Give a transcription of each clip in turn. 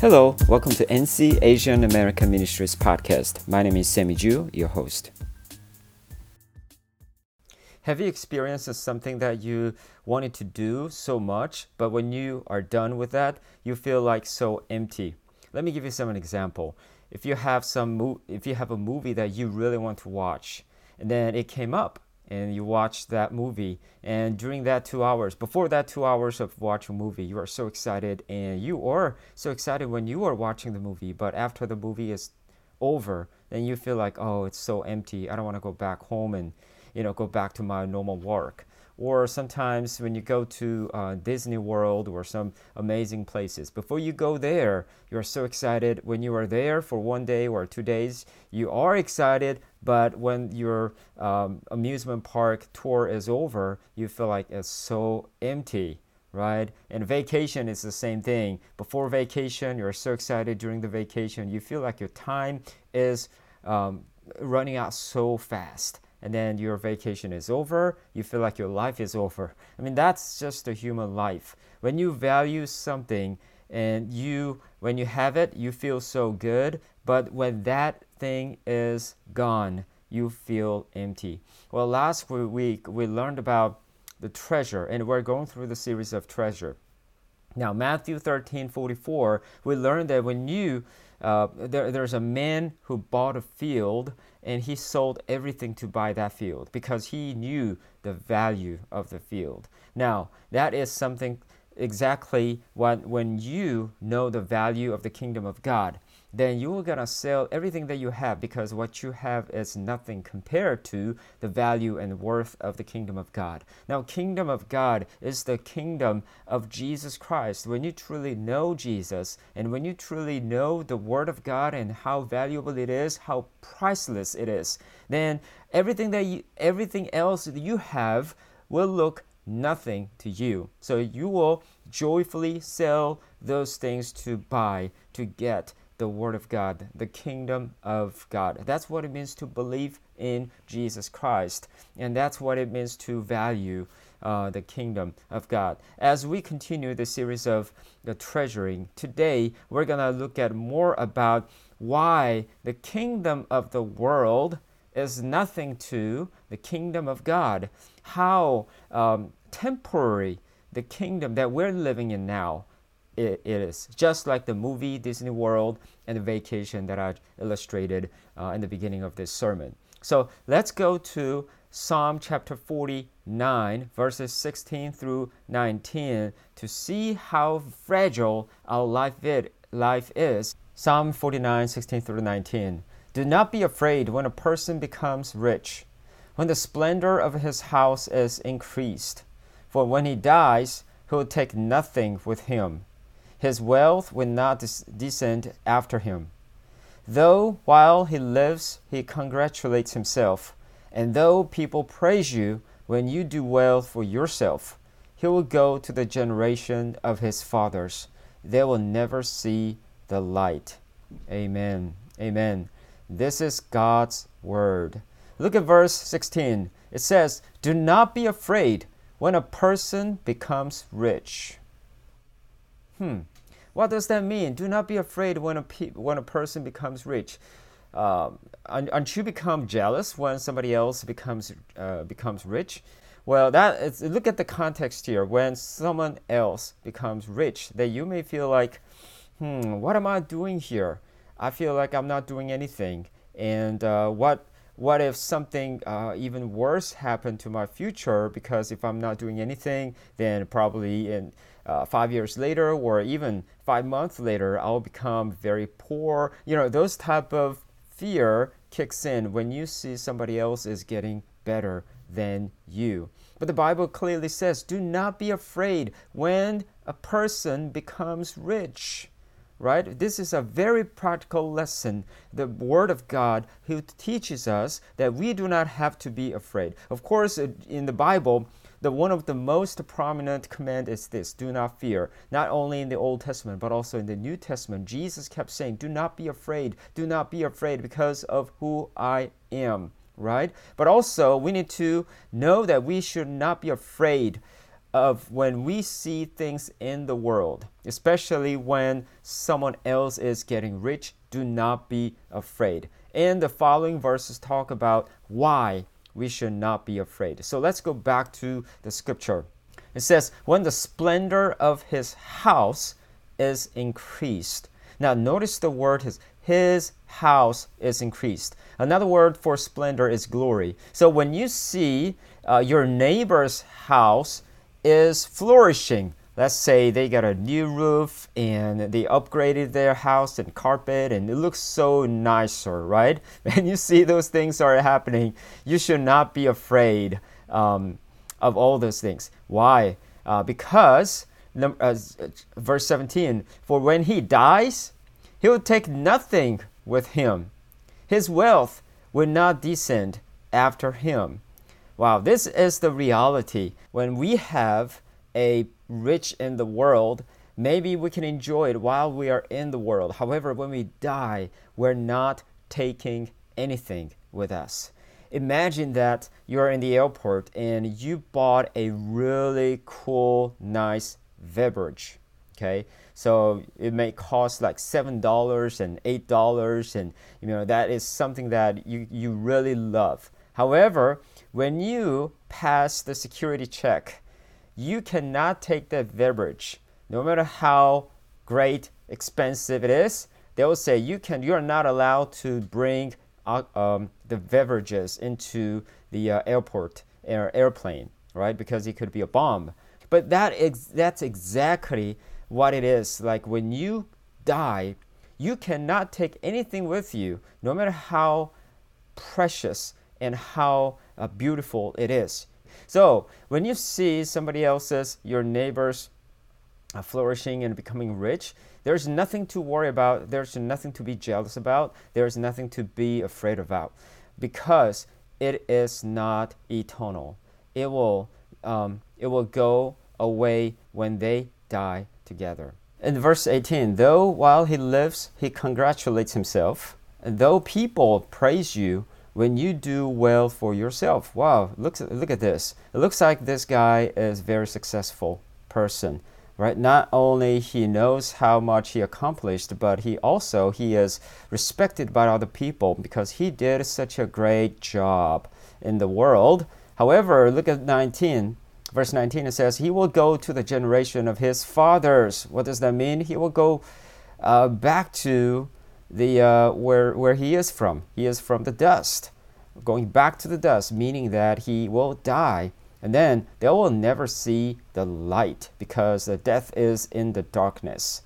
Hello, welcome to NC Asian American Ministries podcast. My name is Sammy Ju, your host. Have you experienced something that you wanted to do so much, but when you are done with that, you feel like so empty? Let me give you some example. If you have some mo- if you have a movie that you really want to watch, and then it came up and you watch that movie. And during that two hours before that two hours of watching a movie you are so excited and you are so excited when you are watching the movie. But after the movie is over then you feel like oh it's so empty. I don't want to go back home and you know go back to my normal work or sometimes when you go to uh, Disney World or some amazing places, before you go there, you're so excited. When you are there for one day or two days, you are excited, but when your um, amusement park tour is over, you feel like it's so empty right? And vacation is the same thing. Before vacation, you're so excited during the vacation, you feel like your time is um, running out so fast and then your vacation is over, you feel like your life is over. I mean, that's just the human life. When you value something and you when you have it, you feel so good, but when that thing is gone, you feel empty. Well, last week we learned about the treasure and we're going through the series of treasure. Now, Matthew 13 44, we learned that when you uh, there, there's a man who bought a field and he sold everything to buy that field because he knew the value of the field. Now, that is something exactly what when you know the value of the kingdom of God then you're gonna sell everything that you have because what you have is nothing compared to the value and worth of the kingdom of God. Now, kingdom of God is the kingdom of Jesus Christ. When you truly know Jesus and when you truly know the word of God and how valuable it is, how priceless it is, then everything that you, everything else that you have will look nothing to you. So you will joyfully sell those things to buy to get the Word of God, the kingdom of God. That's what it means to believe in Jesus Christ. And that's what it means to value uh, the kingdom of God. As we continue the series of the treasuring, today we're going to look at more about why the kingdom of the world is nothing to the kingdom of God. How um, temporary the kingdom that we're living in now it, it is. Just like the movie Disney World and the vacation that I illustrated uh, in the beginning of this sermon. So let's go to Psalm chapter 49, verses 16 through 19 to see how fragile our life, it, life is. Psalm 49, 16 through 19. Do not be afraid when a person becomes rich, when the splendor of his house is increased. For when he dies, he will take nothing with him his wealth will not descend after him. Though while he lives he congratulates himself, and though people praise you when you do well for yourself, he will go to the generation of his fathers. They will never see the light. Amen. Amen. This is God's word. Look at verse 16. It says, Do not be afraid when a person becomes rich. Hmm. What does that mean? Do not be afraid when a, pe- when a person becomes rich. Um, aren't you become jealous when somebody else becomes uh, becomes rich? Well, that is, look at the context here. When someone else becomes rich, that you may feel like, hmm, what am I doing here? I feel like I'm not doing anything. And uh, what what if something uh, even worse happened to my future? Because if I'm not doing anything, then probably in uh, five years later or even five months later, I'll become very poor. You know, those type of fear kicks in when you see somebody else is getting better than you. But the Bible clearly says, do not be afraid when a person becomes rich right? This is a very practical lesson. The Word of God who teaches us that we do not have to be afraid. Of course, in the Bible, the one of the most prominent command is this do not fear. Not only in the old testament but also in the new testament jesus kept saying do not be afraid. Do not be afraid because of who i am. Right? But also we need to know that we should not be afraid of when we see things in the world, especially when someone else is getting rich, do not be afraid. And the following verses talk about why we should not be afraid. So let's go back to the scripture. It says, When the splendor of his house is increased. Now, notice the word is his house is increased. Another word for splendor is glory. So when you see uh, your neighbor's house is flourishing, let's say they got a new roof and they upgraded their house and carpet and it looks so nicer, right? When you see those things are happening, you should not be afraid um, of all those things. Why? Uh, because, uh, verse 17, for when he dies, he will take nothing with him. His wealth will not descend after him. Wow, this is the reality. When we have a rich in the world, maybe we can enjoy it while we are in the world. However, when we die, we're not taking anything with us. Imagine that you're in the airport and you bought a really cool, nice beverage. Okay, so it may cost like seven dollars and eight dollars, and you know that is something that you, you really love. However, when you pass the security check, you cannot take that beverage, no matter how great, expensive it is. They will say you can. You are not allowed to bring uh, um, the beverages into the uh, airport air, airplane, right? Because it could be a bomb. But that is that's exactly what it is. Like when you die, you cannot take anything with you, no matter how precious and how uh, beautiful it is. So when you see somebody else's, your neighbors, uh, flourishing and becoming rich, there's nothing to worry about. There's nothing to be jealous about. There's nothing to be afraid about, because it is not eternal. It will um, it will go away when they die together. In verse 18, though while he lives, he congratulates himself, and though people praise you, when you do well for yourself. Wow, look, look at this. It looks like this guy is very successful person, right? Not only he knows how much he accomplished, but he also he is respected by other people because he did such a great job in the world. However, look at 19. Verse 19 it says, He will go to the generation of his fathers. What does that mean? He will go uh, back to the uh, where where he is from. He is from the dust, going back to the dust, meaning that he will die, and then they will never see the light because the death is in the darkness.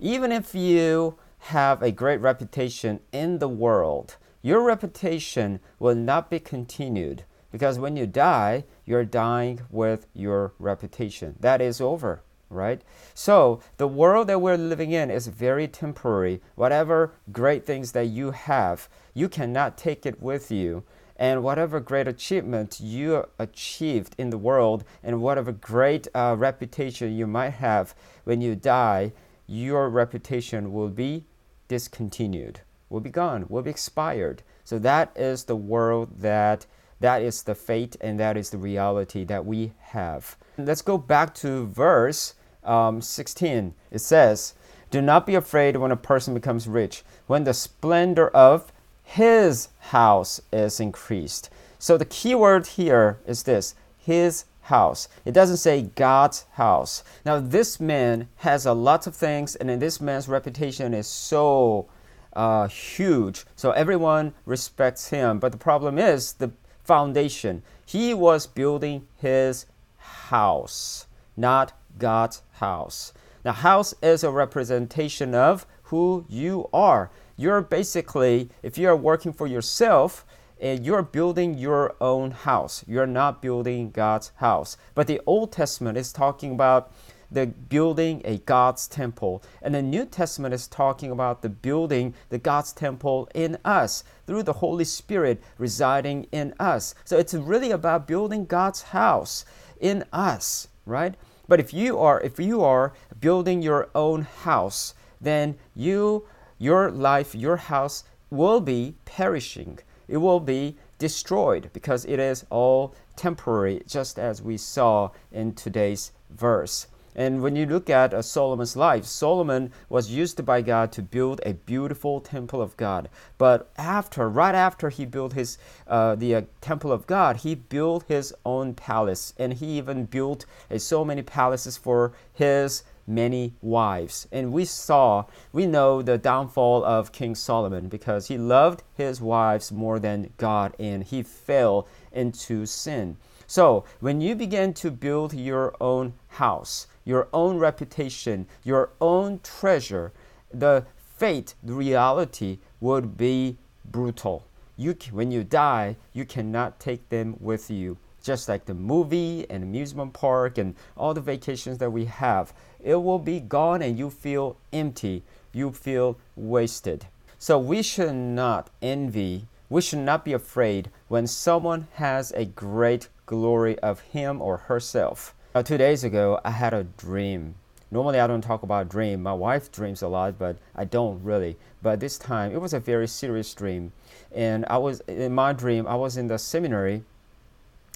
Even if you have a great reputation in the world, your reputation will not be continued because when you die, you're dying with your reputation. That is over right? So the world that we're living in is very temporary. Whatever great things that you have, you cannot take it with you. And whatever great achievement you achieved in the world, and whatever great uh, reputation you might have when you die, your reputation will be discontinued, will be gone, will be expired. So that is the world that that is the fate and that is the reality that we have. Let's go back to verse um, 16, it says, Do not be afraid when a person becomes rich, when the splendor of his house is increased. So the key word here is this his house. It doesn't say God's house. Now, this man has a lot of things, and this man's reputation is so uh, huge. So everyone respects him. But the problem is the foundation. He was building his house, not God's house. Now, house is a representation of who you are. You're basically, if you're working for yourself, and you're building your own house. You're not building God's house. But the Old Testament is talking about the building a God's temple. And the New Testament is talking about the building the God's temple in us through the Holy Spirit residing in us. So it's really about building God's house in us, right? But if you are if you are building your own house, then you your life, your house will be perishing. It will be destroyed because it is all temporary, just as we saw in today's verse. And when you look at uh, Solomon's life, Solomon was used by God to build a beautiful temple of God. But after, right after he built his uh, the uh, temple of God, he built his own palace, and he even built uh, so many palaces for his many wives. And we saw, we know the downfall of King Solomon because he loved his wives more than God, and he fell into sin. So, when you begin to build your own house, your own reputation, your own treasure, the fate, the reality would be brutal. You, when you die, you cannot take them with you. Just like the movie and amusement park and all the vacations that we have, it will be gone and you feel empty. You feel wasted. So we should not envy, we should not be afraid when someone has a great glory of him or herself. Now, two days ago, I had a dream. Normally, I don't talk about dream. My wife dreams a lot, but I don't really. But this time, it was a very serious dream, and I was in my dream. I was in the seminary,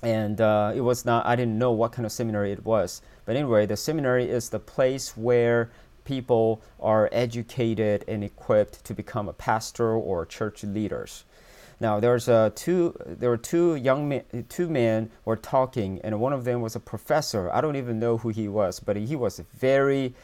and uh, it was not. I didn't know what kind of seminary it was. But anyway, the seminary is the place where people are educated and equipped to become a pastor or church leaders. Now there's uh, two. There were two young men, two men were talking, and one of them was a professor. I don't even know who he was, but he was very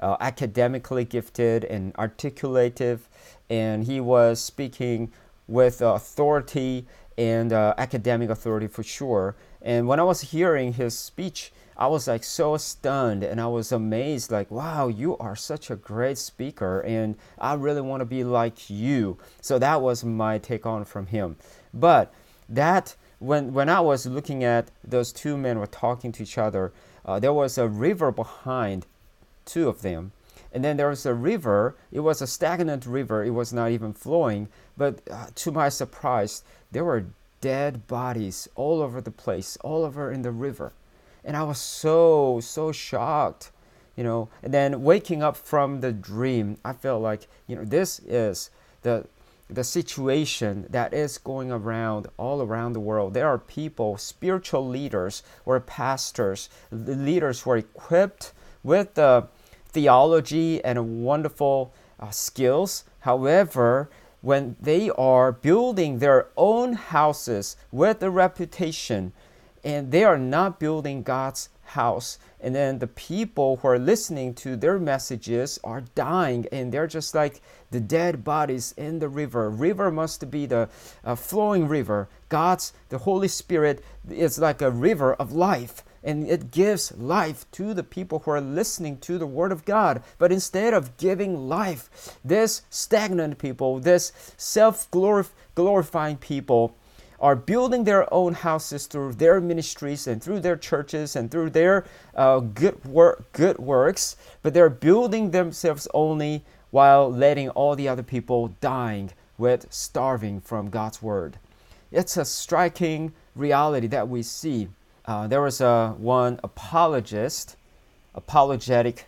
uh, academically gifted and articulative, and he was speaking with authority and uh, academic authority for sure. And when I was hearing his speech, I was like so stunned and I was amazed like wow you are such a great speaker and I really want to be like you. So that was my take on from him. But that when when I was looking at those two men were talking to each other uh, there was a river behind two of them. And then there was a river it was a stagnant river it was not even flowing but uh, to my surprise there were dead bodies all over the place all over in the river and I was so, so shocked, you know. And then waking up from the dream, I felt like, you know, this is the the situation that is going around all around the world. There are people, spiritual leaders or pastors, leaders who are equipped with the theology and wonderful uh, skills. However, when they are building their own houses with a reputation, and they are not building God's house. And then the people who are listening to their messages are dying, and they're just like the dead bodies in the river. River must be the uh, flowing river. God's, the Holy Spirit is like a river of life. And it gives life to the people who are listening to the Word of God. But instead of giving life, this stagnant people, this self glorifying people, are building their own houses through their ministries and through their churches and through their uh, good work, good works, but they're building themselves only while letting all the other people dying with starving from God's word. It's a striking reality that we see. Uh, there was a one apologist, apologetic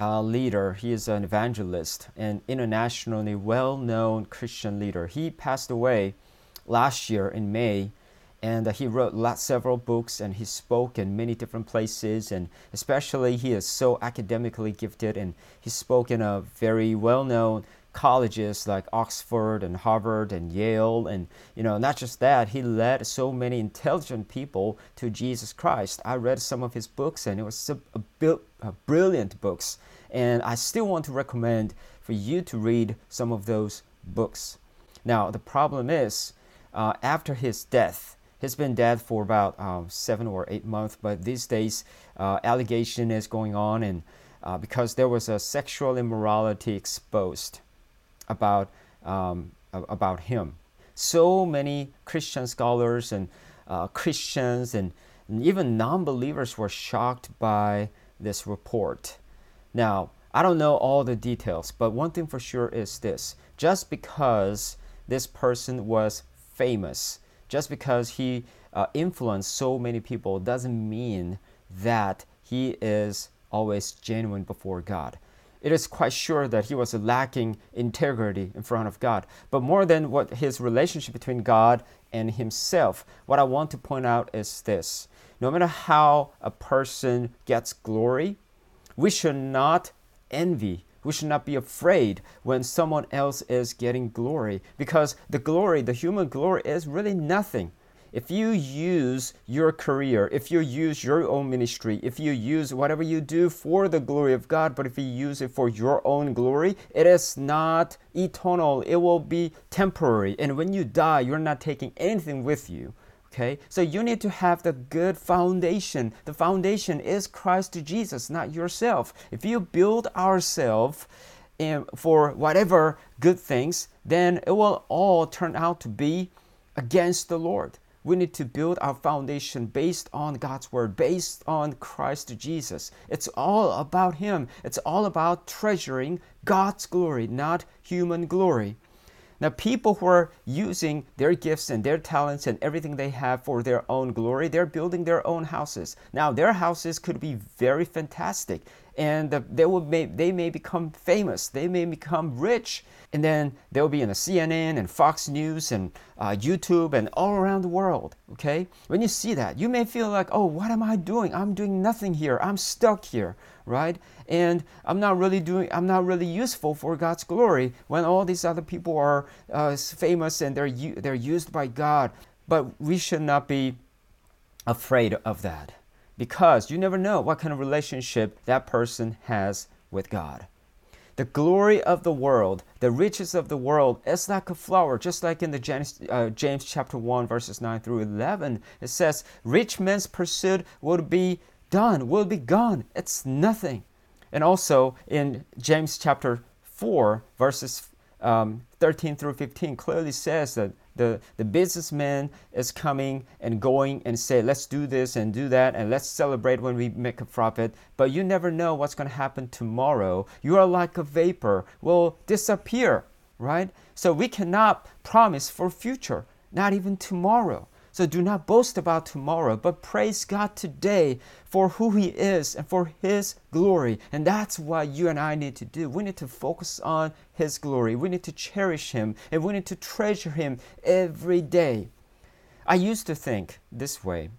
uh, leader. He is an evangelist an internationally well-known Christian leader. He passed away last year in May. And he wrote several books and he spoke in many different places. And especially, he is so academically gifted and he spoke in a very well known colleges like Oxford and Harvard and Yale. And, you know, not just that, he led so many intelligent people to Jesus Christ. I read some of his books and it was a, a, a brilliant books. And I still want to recommend for you to read some of those books. Now, the problem is, uh, after his death. He's been dead for about um, seven or eight months, but these days, uh, allegation is going on, and uh, because there was a sexual immorality exposed about um, about him. So many Christian scholars and uh, Christians and, and even non-believers were shocked by this report. Now, I don't know all the details, but one thing for sure is this: just because this person was famous. Just because he uh, influenced so many people doesn't mean that he is always genuine before God. it is quite sure that he was lacking integrity in front of God. But more than what his relationship between God and himself, what I want to point out is this no matter how a person gets glory, we should not envy. We should not be afraid when someone else is getting glory because the glory, the human glory, is really nothing if you use your career, if you use your own ministry, if you use whatever you do for the glory of God, but if you use it for your own glory, it is not eternal. It will be temporary. And when you die, you're not taking anything with you. Okay? So you need to have the good foundation. The foundation is Christ Jesus, not yourself. If you build ourselves for whatever good things, then it will all turn out to be against the Lord. We need to build our foundation based on God's word, based on Christ Jesus. It's all about Him. It's all about treasuring God's glory, not human glory. Now, people who are using their gifts and their talents and everything they have for their own glory, they're building their own houses. Now, their houses could be very fantastic and they will may, they may become famous. They may become rich. And then they'll be in the cnn and fox news and uh, youtube and all around the world okay? When you see that you may feel like oh what am i doing? I'm doing nothing here. I'm stuck here right? And i'm not really doing i'm not really useful for god's glory when all these other people are uh, famous and they're they're used by god. But we should not be afraid of that because you never know what kind of relationship that person has with God. The glory of the world, the riches of the world is like a flower, just like in the James, uh, James chapter 1, verses 9 through 11. It says, Rich men's pursuit will be done, will be gone. It's nothing. And also in James chapter 4, verses um, 13 through 15, clearly says that the, the businessman is coming and going and say, let's do this and do that and let's celebrate when we make a profit. But you never know what's going to happen tomorrow. You are like a vapor, will disappear, right? So we cannot promise for future, not even tomorrow. So do not boast about tomorrow, but praise God today for who He is and for His glory. And that's what you and I need to do. We need to focus on His glory. We need to cherish Him and we need to treasure Him every day. I used to think this way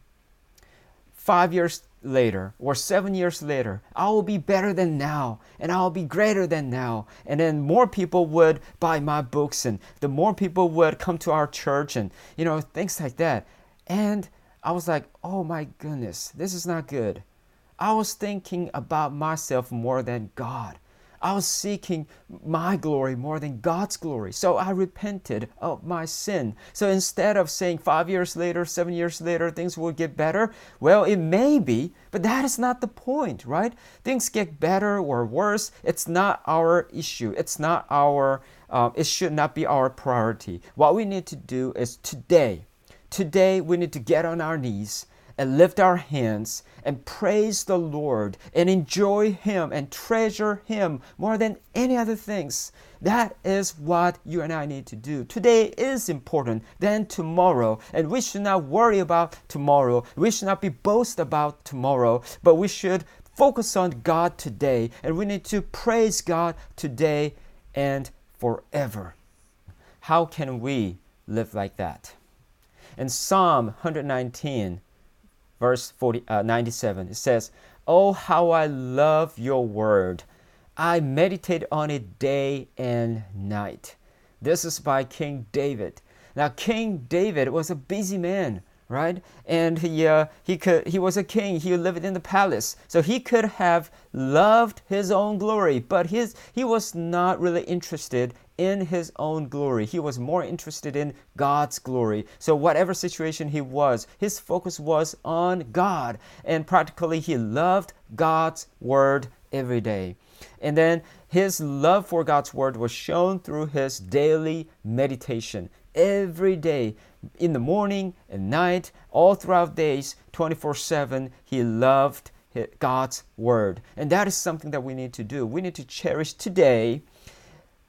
five years later or seven years later, I will be better than now and I'll be greater than now. And then more people would buy my books and the more people would come to our church and, you know, things like that. And I was like, oh my goodness, this is not good. I was thinking about myself more than God. I was seeking my glory more than God's glory. So I repented of my sin. So instead of saying five years later, seven years later, things will get better, well, it may be, but that is not the point, right? Things get better or worse. It's not our issue. It's not our, uh, it should not be our priority. What we need to do is today, today we need to get on our knees and lift our hands and praise the Lord and enjoy Him and treasure Him more than any other things. That is what you and I need to do. Today is important than tomorrow, and we should not worry about tomorrow. We should not be boast about tomorrow, but we should focus on God today, and we need to praise God today and forever. How can we live like that? In Psalm 119, verse 40, uh, 97. It says, Oh, how I love your word. I meditate on it day and night. This is by King David. Now, King David was a busy man right? And he uh, he could he was a king. He lived in the palace, so he could have loved his own glory, but his he was not really interested in his own glory. He was more interested in God's glory. So whatever situation he was, his focus was on God, and practically he loved God's word every day. And then his love for God's word was shown through his daily meditation every day in the morning and night, all throughout days, 24 7, he loved God's word. And that is something that we need to do. We need to cherish today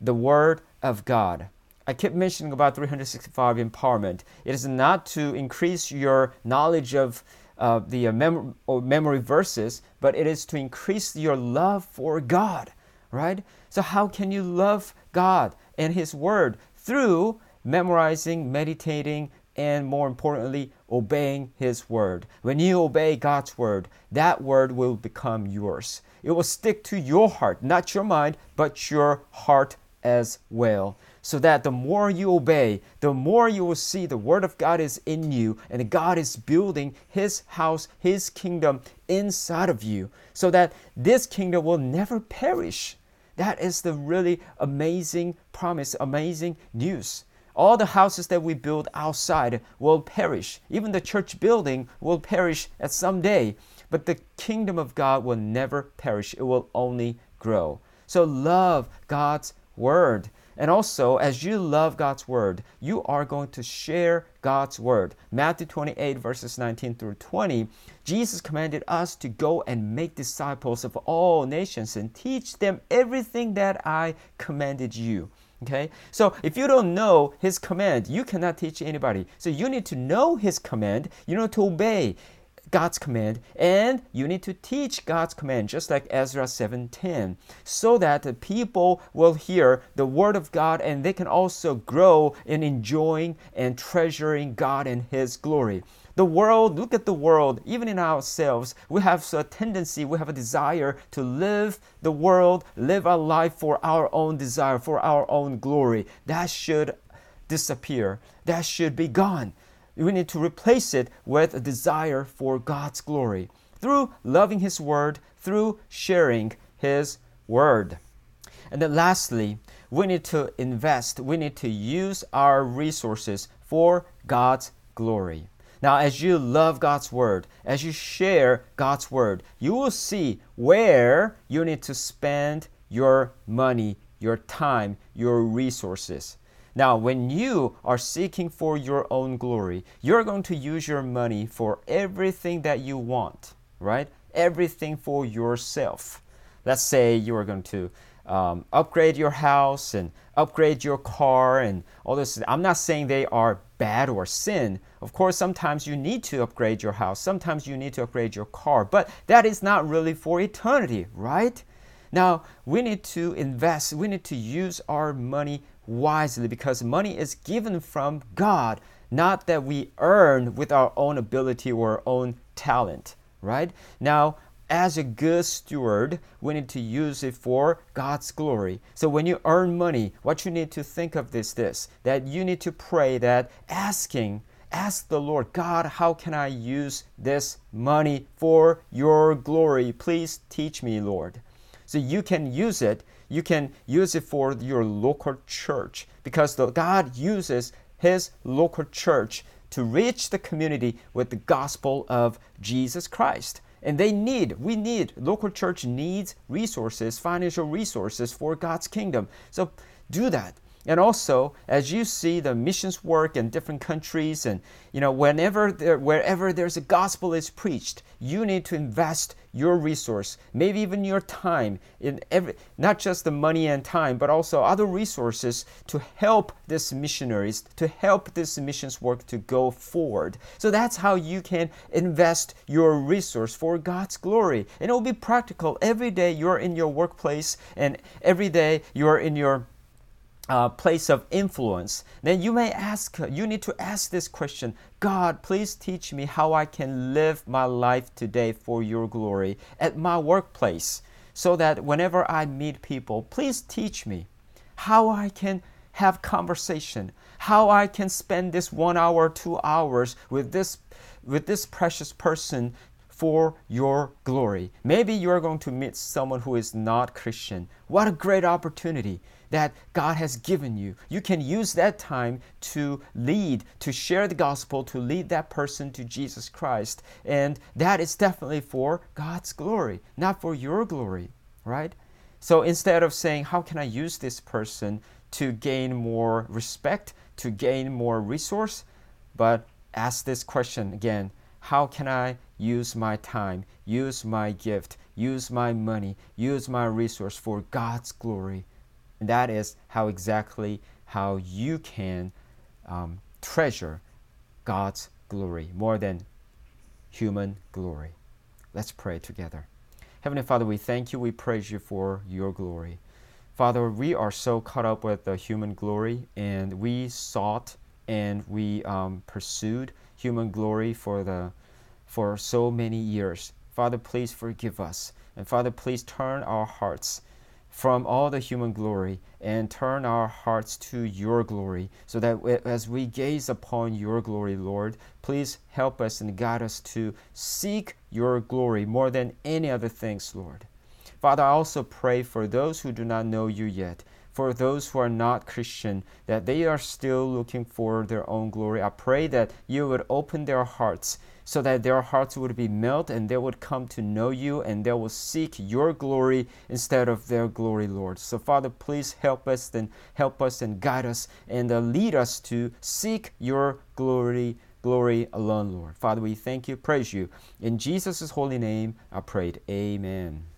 the word of God. I keep mentioning about 365 empowerment. It is not to increase your knowledge of uh, the uh, mem- memory verses, but it is to increase your love for God. right? So, how can you love God and His Word? Through memorizing, meditating, and more importantly, obeying His Word. When you obey God's Word, that Word will become yours. It will stick to your heart, not your mind, but your heart as well. So that the more you obey, the more you will see the Word of God is in you, and God is building His house, His kingdom inside of you, so that this kingdom will never perish. That is the really amazing promise, amazing news. All the houses that we build outside will perish. Even the church building will perish at some day. But the kingdom of God will never perish, it will only grow. So love God's word. And also, as you love God's word, you are going to share God's word. Matthew 28, verses 19 through 20, Jesus commanded us to go and make disciples of all nations and teach them everything that I commanded you. Okay? So if you don't know his command, you cannot teach anybody. So you need to know his command, you know to obey. God's command and you need to teach God's command just like Ezra 7:10 so that the people will hear the word of God and they can also grow in enjoying and treasuring God and his glory. The world, look at the world, even in ourselves, we have a tendency, we have a desire to live the world, live our life for our own desire, for our own glory. That should disappear. That should be gone. We need to replace it with a desire for God's glory through loving His Word, through sharing His Word. And then lastly, we need to invest, we need to use our resources for God's glory. Now, as you love God's word, as you share God's word, you will see where you need to spend your money, your time, your resources. Now, when you are seeking for your own glory, you're going to use your money for everything that you want, right? Everything for yourself. Let's say you are going to um, upgrade your house and upgrade your car and all this. I'm not saying they are bad or sin. Of course, sometimes you need to upgrade your house, sometimes you need to upgrade your car, but that is not really for eternity, right? Now, we need to invest, we need to use our money wisely because money is given from God, not that we earn with our own ability or our own talent, right? Now, as a good steward, we need to use it for God's glory. So when you earn money, what you need to think of this this that you need to pray that asking ask the Lord, God, how can I use this money for your glory? Please teach me, Lord. So you can use it. You can use it for your local church because the, God uses his local church to reach the community with the gospel of Jesus Christ. And they need, we need, local church needs resources, financial resources for God's kingdom. So do that. And also, as you see the missions work in different countries, and you know, whenever there, wherever there's a gospel is preached, you need to invest your resource, maybe even your time, in every, not just the money and time, but also other resources to help these missionaries, to help this missions work to go forward. So that's how you can invest your resource for God's glory. And it will be practical. Every day you're in your workplace, and every day you're in your uh, place of influence, then you may ask, you need to ask this question God, please teach me how I can live my life today for your glory at my workplace, so that whenever I meet people, please teach me how I can have conversation, how I can spend this one hour, two hours with this, with this precious person for your glory. Maybe you're going to meet someone who is not Christian. What a great opportunity! That God has given you. You can use that time to lead, to share the gospel, to lead that person to Jesus Christ. And that is definitely for God's glory, not for your glory, right? So instead of saying, How can I use this person to gain more respect, to gain more resource? But ask this question again How can I use my time, use my gift, use my money, use my resource for God's glory? And that is how exactly how you can um, treasure God's glory more than human glory. Let's pray together. Heavenly Father, we thank you, we praise you for your glory. Father, we are so caught up with the human glory, and we sought and we um, pursued human glory for the for so many years. Father, please forgive us, and Father, please turn our hearts from all the human glory and turn our hearts to your glory so that as we gaze upon your glory, Lord, please help us and guide us to seek your glory more than any other things, Lord. Father, I also pray for those who do not know you yet for those who are not Christian, that they are still looking for their own glory. I pray that you would open their hearts so that their hearts would be melted and they would come to know you and they will seek your glory instead of their glory, Lord. So, Father, please help us and help us and guide us and uh, lead us to seek your glory. Glory alone, Lord. Father, we thank you, praise you. In Jesus' holy name, I prayed. Amen.